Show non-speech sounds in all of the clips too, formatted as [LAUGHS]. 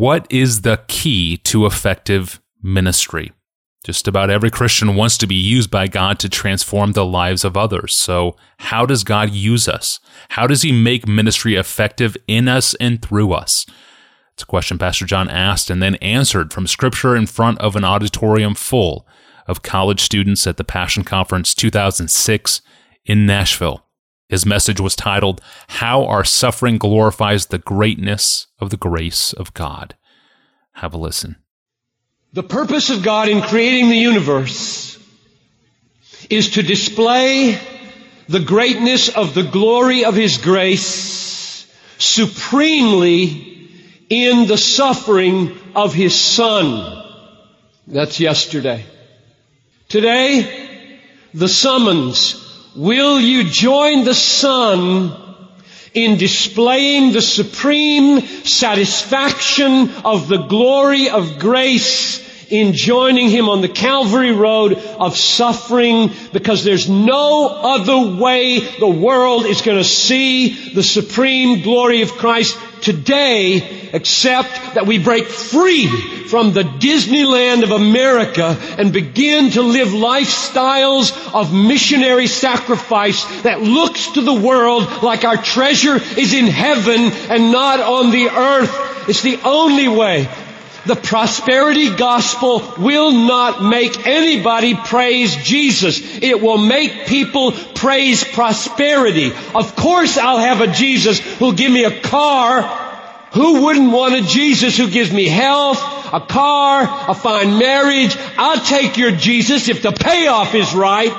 What is the key to effective ministry? Just about every Christian wants to be used by God to transform the lives of others. So, how does God use us? How does He make ministry effective in us and through us? It's a question Pastor John asked and then answered from Scripture in front of an auditorium full of college students at the Passion Conference 2006 in Nashville. His message was titled, How Our Suffering Glorifies the Greatness of the Grace of God. Have a listen. The purpose of God in creating the universe is to display the greatness of the glory of His grace supremely in the suffering of His Son. That's yesterday. Today, the summons, will you join the Son in displaying the supreme satisfaction of the glory of grace in joining him on the Calvary road of suffering because there's no other way the world is going to see the supreme glory of Christ today except that we break free from the Disneyland of America and begin to live lifestyles of missionary sacrifice that looks to the world like our treasure is in heaven and not on the earth. It's the only way the prosperity gospel will not make anybody praise Jesus. It will make people praise prosperity. Of course I'll have a Jesus who'll give me a car. Who wouldn't want a Jesus who gives me health, a car, a fine marriage? I'll take your Jesus if the payoff is right.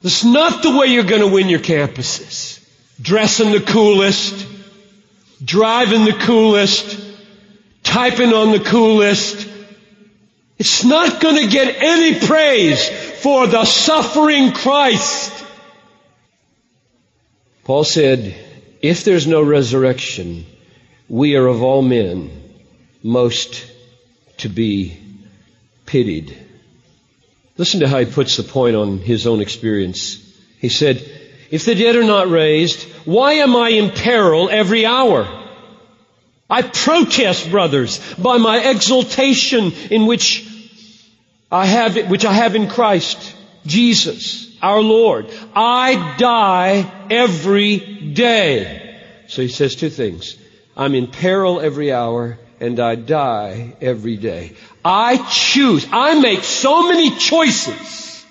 That's not the way you're going to win your campuses. Dressing the coolest, driving the coolest, typing on the coolest. It's not going to get any praise for the suffering Christ. Paul said, if there's no resurrection, we are of all men most to be pitied. Listen to how he puts the point on his own experience. He said, if the dead are not raised, why am I in peril every hour? I protest, brothers, by my exaltation in which I have, which I have in Christ Jesus, our Lord. I die every day. So he says two things. I'm in peril every hour and I die every day. I choose, I make so many choices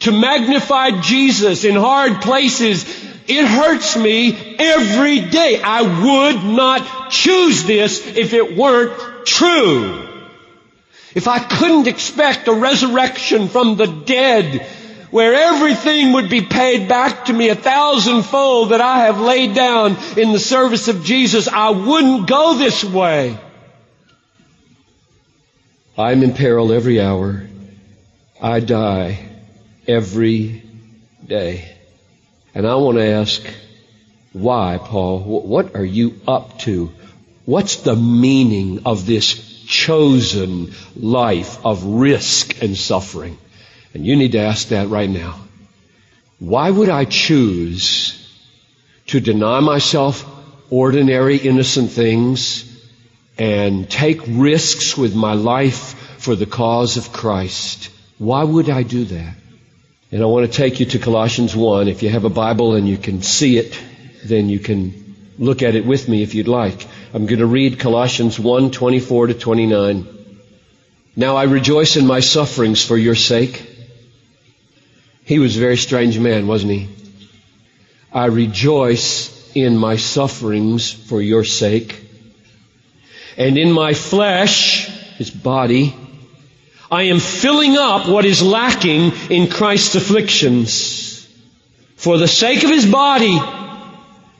to magnify Jesus in hard places it hurts me every day. I would not choose this if it weren't true. If I couldn't expect a resurrection from the dead where everything would be paid back to me a thousandfold that I have laid down in the service of Jesus, I wouldn't go this way. I'm in peril every hour. I die every day. And I want to ask, why, Paul? What are you up to? What's the meaning of this chosen life of risk and suffering? And you need to ask that right now. Why would I choose to deny myself ordinary innocent things and take risks with my life for the cause of Christ? Why would I do that? And I want to take you to Colossians 1. If you have a Bible and you can see it, then you can look at it with me if you'd like. I'm going to read Colossians 1, 24 to 29. Now I rejoice in my sufferings for your sake. He was a very strange man, wasn't he? I rejoice in my sufferings for your sake. And in my flesh, his body, I am filling up what is lacking in Christ's afflictions for the sake of his body,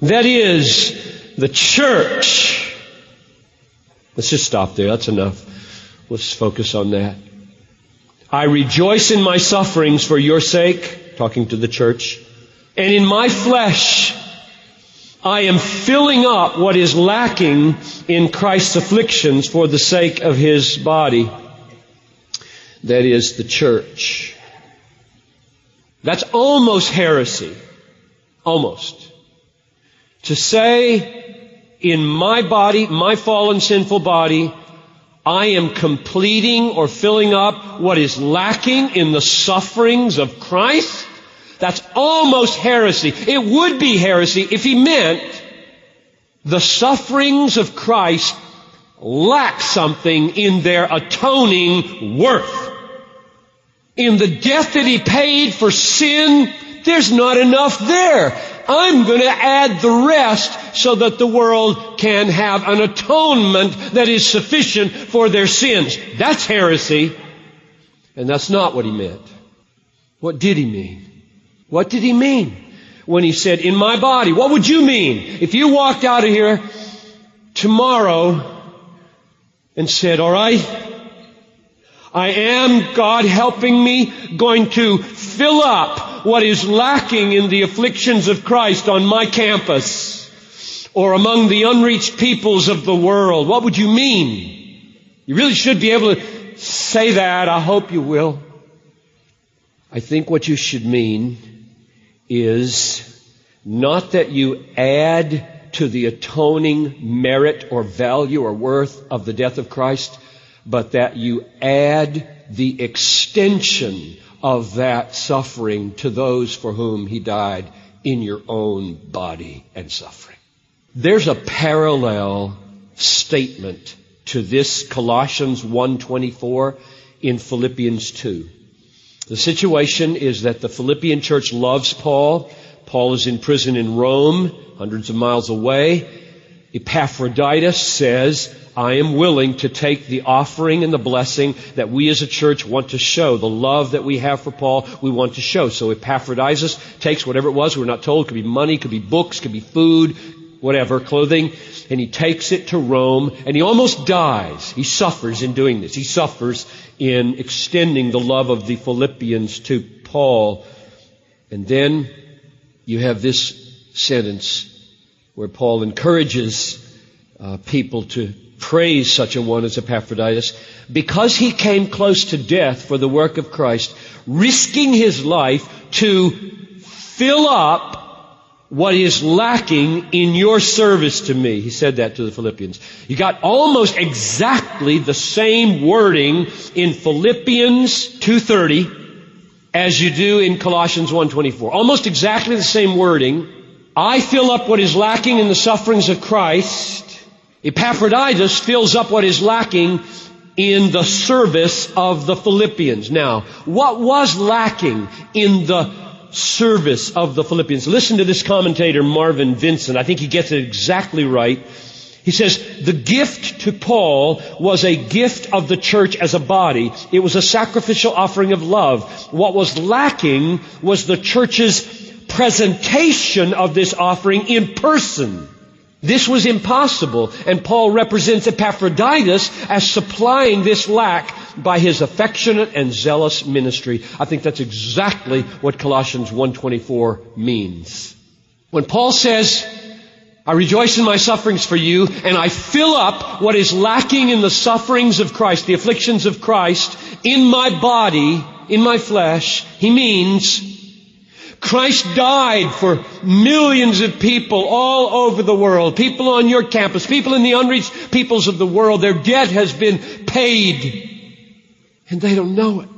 that is, the church. Let's just stop there. That's enough. Let's focus on that. I rejoice in my sufferings for your sake, talking to the church, and in my flesh, I am filling up what is lacking in Christ's afflictions for the sake of his body that is the church. That's almost heresy. Almost. To say in my body, my fallen sinful body, I am completing or filling up what is lacking in the sufferings of Christ? That's almost heresy. It would be heresy if he meant the sufferings of Christ lack something in their atoning worth. In the death that he paid for sin, there's not enough there. I'm going to add the rest so that the world can have an atonement that is sufficient for their sins. That's heresy. And that's not what he meant. What did he mean? What did he mean when he said, in my body? What would you mean if you walked out of here tomorrow and said, all right, I am, God helping me, going to fill up what is lacking in the afflictions of Christ on my campus or among the unreached peoples of the world. What would you mean? You really should be able to say that. I hope you will. I think what you should mean is not that you add to the atoning merit or value or worth of the death of Christ, but that you add the extension of that suffering to those for whom he died in your own body and suffering. There's a parallel statement to this Colossians 1:24 in Philippians 2. The situation is that the Philippian church loves Paul. Paul is in prison in Rome, hundreds of miles away. Epaphroditus says, I am willing to take the offering and the blessing that we as a church want to show, the love that we have for Paul, we want to show. So Epaphroditus takes whatever it was, we're not told, it could be money, could be books, could be food, whatever, clothing, and he takes it to Rome, and he almost dies. He suffers in doing this. He suffers in extending the love of the Philippians to Paul. And then you have this sentence where Paul encourages uh, people to praise such a one as Epaphroditus because he came close to death for the work of Christ, risking his life to fill up what is lacking in your service to me. He said that to the Philippians. You got almost exactly the same wording in Philippians 2.30 as you do in Colossians 1.24. Almost exactly the same wording. I fill up what is lacking in the sufferings of Christ Epaphroditus fills up what is lacking in the service of the Philippians. Now, what was lacking in the service of the Philippians? Listen to this commentator, Marvin Vincent. I think he gets it exactly right. He says, the gift to Paul was a gift of the church as a body. It was a sacrificial offering of love. What was lacking was the church's presentation of this offering in person. This was impossible, and Paul represents Epaphroditus as supplying this lack by his affectionate and zealous ministry. I think that's exactly what Colossians 1:24 means. When Paul says, I rejoice in my sufferings for you, and I fill up what is lacking in the sufferings of Christ, the afflictions of Christ, in my body, in my flesh, he means Christ died for millions of people all over the world. People on your campus, people in the unreached peoples of the world. Their debt has been paid. And they don't know it.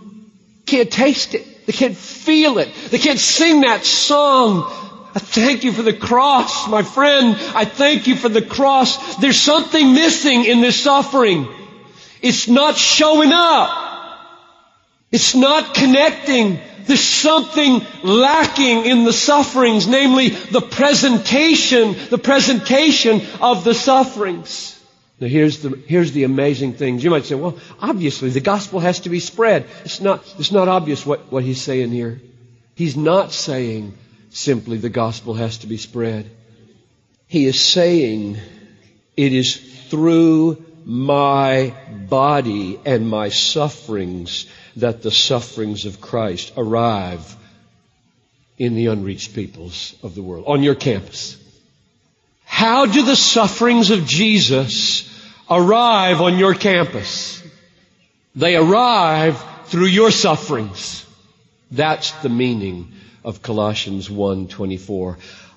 Can't taste it. They can't feel it. They can't sing that song. I thank you for the cross, my friend. I thank you for the cross. There's something missing in this suffering. It's not showing up. It's not connecting. There's something lacking in the sufferings, namely the presentation, the presentation of the sufferings. Now here's the, here's the amazing things. You might say, well, obviously the gospel has to be spread. It's not, it's not obvious what, what he's saying here. He's not saying simply the gospel has to be spread. He is saying it is through my body and my sufferings that the sufferings of Christ arrive in the unreached peoples of the world, on your campus. How do the sufferings of Jesus arrive on your campus? They arrive through your sufferings. That's the meaning of Colossians 1:24.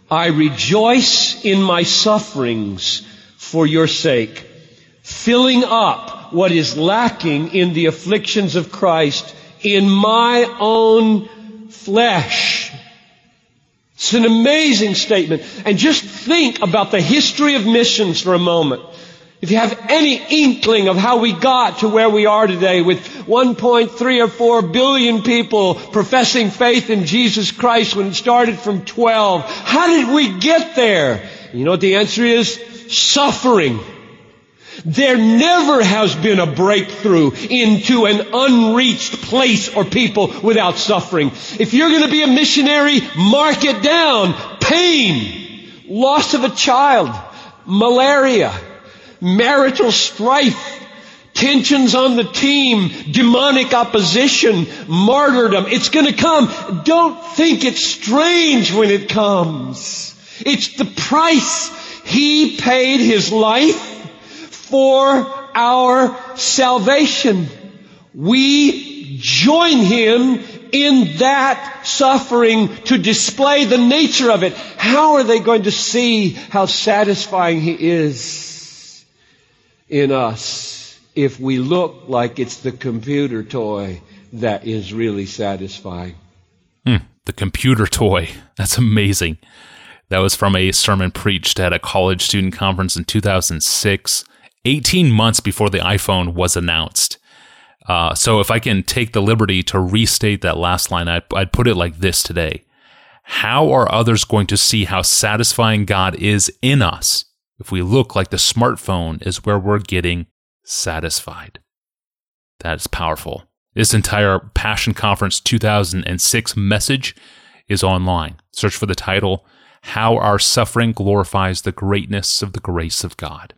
I rejoice in my sufferings for your sake, filling up what is lacking in the afflictions of Christ in my own flesh. It's an amazing statement. And just think about the history of missions for a moment. If you have any inkling of how we got to where we are today with 1.3 or 4 billion people professing faith in Jesus Christ when it started from 12, how did we get there? You know what the answer is? Suffering. There never has been a breakthrough into an unreached place or people without suffering. If you're going to be a missionary, mark it down. Pain, loss of a child, malaria, marital strife, tensions on the team, demonic opposition, martyrdom. It's going to come. Don't think it's strange when it comes. It's the price. He paid his life for our salvation. We join him in that suffering to display the nature of it. How are they going to see how satisfying he is? in us if we look like it's the computer toy that is really satisfying. Hmm, the computer toy. [LAUGHS] That's amazing. That was from a sermon preached at a college student conference in 2006, 18 months before the iPhone was announced. Uh, so if I can take the liberty to restate that last line, I'd, I'd put it like this today. How are others going to see how satisfying God is in us if we look like the smartphone is where we're getting satisfied. That is powerful. This entire Passion Conference 2006 message is online. Search for the title, How Our Suffering Glorifies the Greatness of the Grace of God.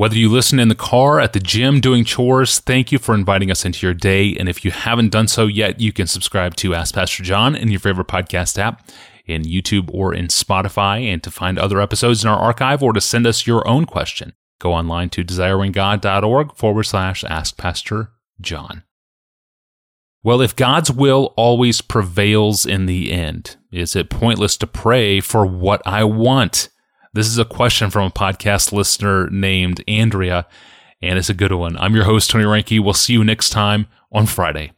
Whether you listen in the car, at the gym, doing chores, thank you for inviting us into your day. And if you haven't done so yet, you can subscribe to Ask Pastor John in your favorite podcast app in YouTube or in Spotify. And to find other episodes in our archive or to send us your own question, go online to desiringgod.org forward slash ask Pastor John. Well, if God's will always prevails in the end, is it pointless to pray for what I want? This is a question from a podcast listener named Andrea, and it's a good one. I'm your host, Tony Reinke. We'll see you next time on Friday.